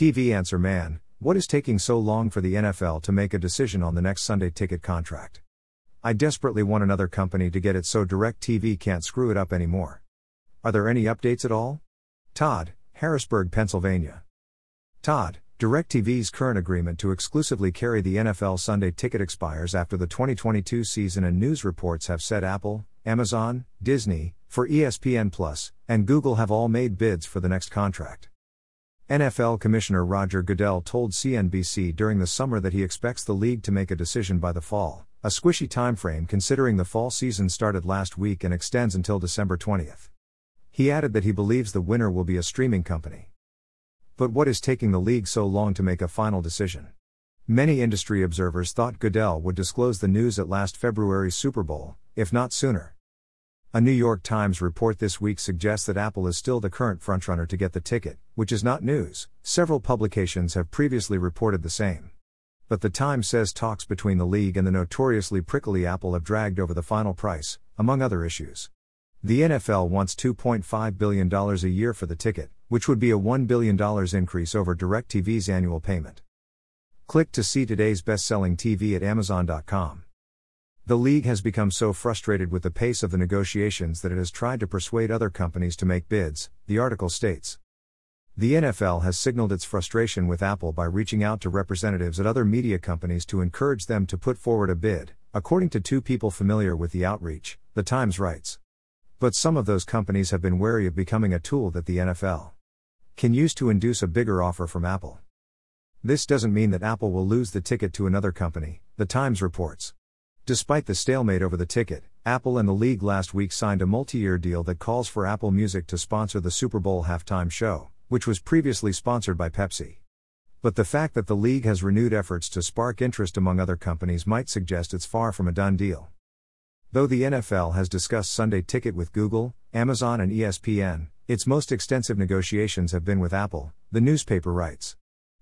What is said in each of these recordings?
TV Answer Man What is taking so long for the NFL to make a decision on the next Sunday ticket contract? I desperately want another company to get it so DirecTV can't screw it up anymore. Are there any updates at all? Todd, Harrisburg, Pennsylvania. Todd, DirecTV's current agreement to exclusively carry the NFL Sunday ticket expires after the 2022 season, and news reports have said Apple, Amazon, Disney, for ESPN Plus, and Google have all made bids for the next contract. NFL Commissioner Roger Goodell told CNBC during the summer that he expects the league to make a decision by the fall, a squishy timeframe considering the fall season started last week and extends until December 20th. He added that he believes the winner will be a streaming company. But what is taking the league so long to make a final decision? Many industry observers thought Goodell would disclose the news at last February's Super Bowl, if not sooner. A New York Times report this week suggests that Apple is still the current frontrunner to get the ticket, which is not news. Several publications have previously reported the same. But the Times says talks between the league and the notoriously prickly Apple have dragged over the final price, among other issues. The NFL wants $2.5 billion a year for the ticket, which would be a $1 billion increase over DirecTV's annual payment. Click to see today's best selling TV at Amazon.com. The league has become so frustrated with the pace of the negotiations that it has tried to persuade other companies to make bids, the article states. The NFL has signaled its frustration with Apple by reaching out to representatives at other media companies to encourage them to put forward a bid, according to two people familiar with the outreach, The Times writes. But some of those companies have been wary of becoming a tool that the NFL can use to induce a bigger offer from Apple. This doesn't mean that Apple will lose the ticket to another company, The Times reports. Despite the stalemate over the ticket, Apple and the league last week signed a multi year deal that calls for Apple Music to sponsor the Super Bowl halftime show, which was previously sponsored by Pepsi. But the fact that the league has renewed efforts to spark interest among other companies might suggest it's far from a done deal. Though the NFL has discussed Sunday Ticket with Google, Amazon, and ESPN, its most extensive negotiations have been with Apple, the newspaper writes.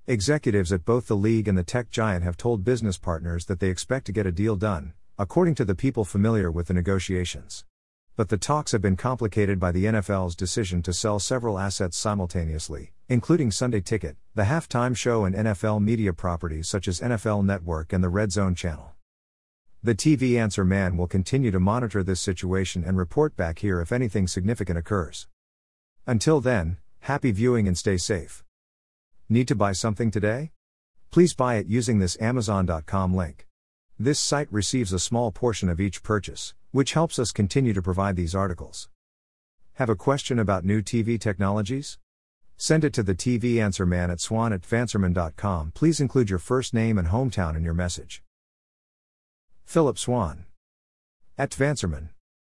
Executives at both the league and the tech giant have told business partners that they expect to get a deal done, according to the people familiar with the negotiations. But the talks have been complicated by the NFL's decision to sell several assets simultaneously, including Sunday Ticket, the halftime show, and NFL media properties such as NFL Network and the Red Zone channel. The TV Answer Man will continue to monitor this situation and report back here if anything significant occurs. Until then, happy viewing and stay safe. Need to buy something today? Please buy it using this Amazon.com link. This site receives a small portion of each purchase, which helps us continue to provide these articles. Have a question about new TV technologies? Send it to the TV Answer Man at swann at tvanswerman.com. Please include your first name and hometown in your message. Phillip Swann. At TVAnswerMan.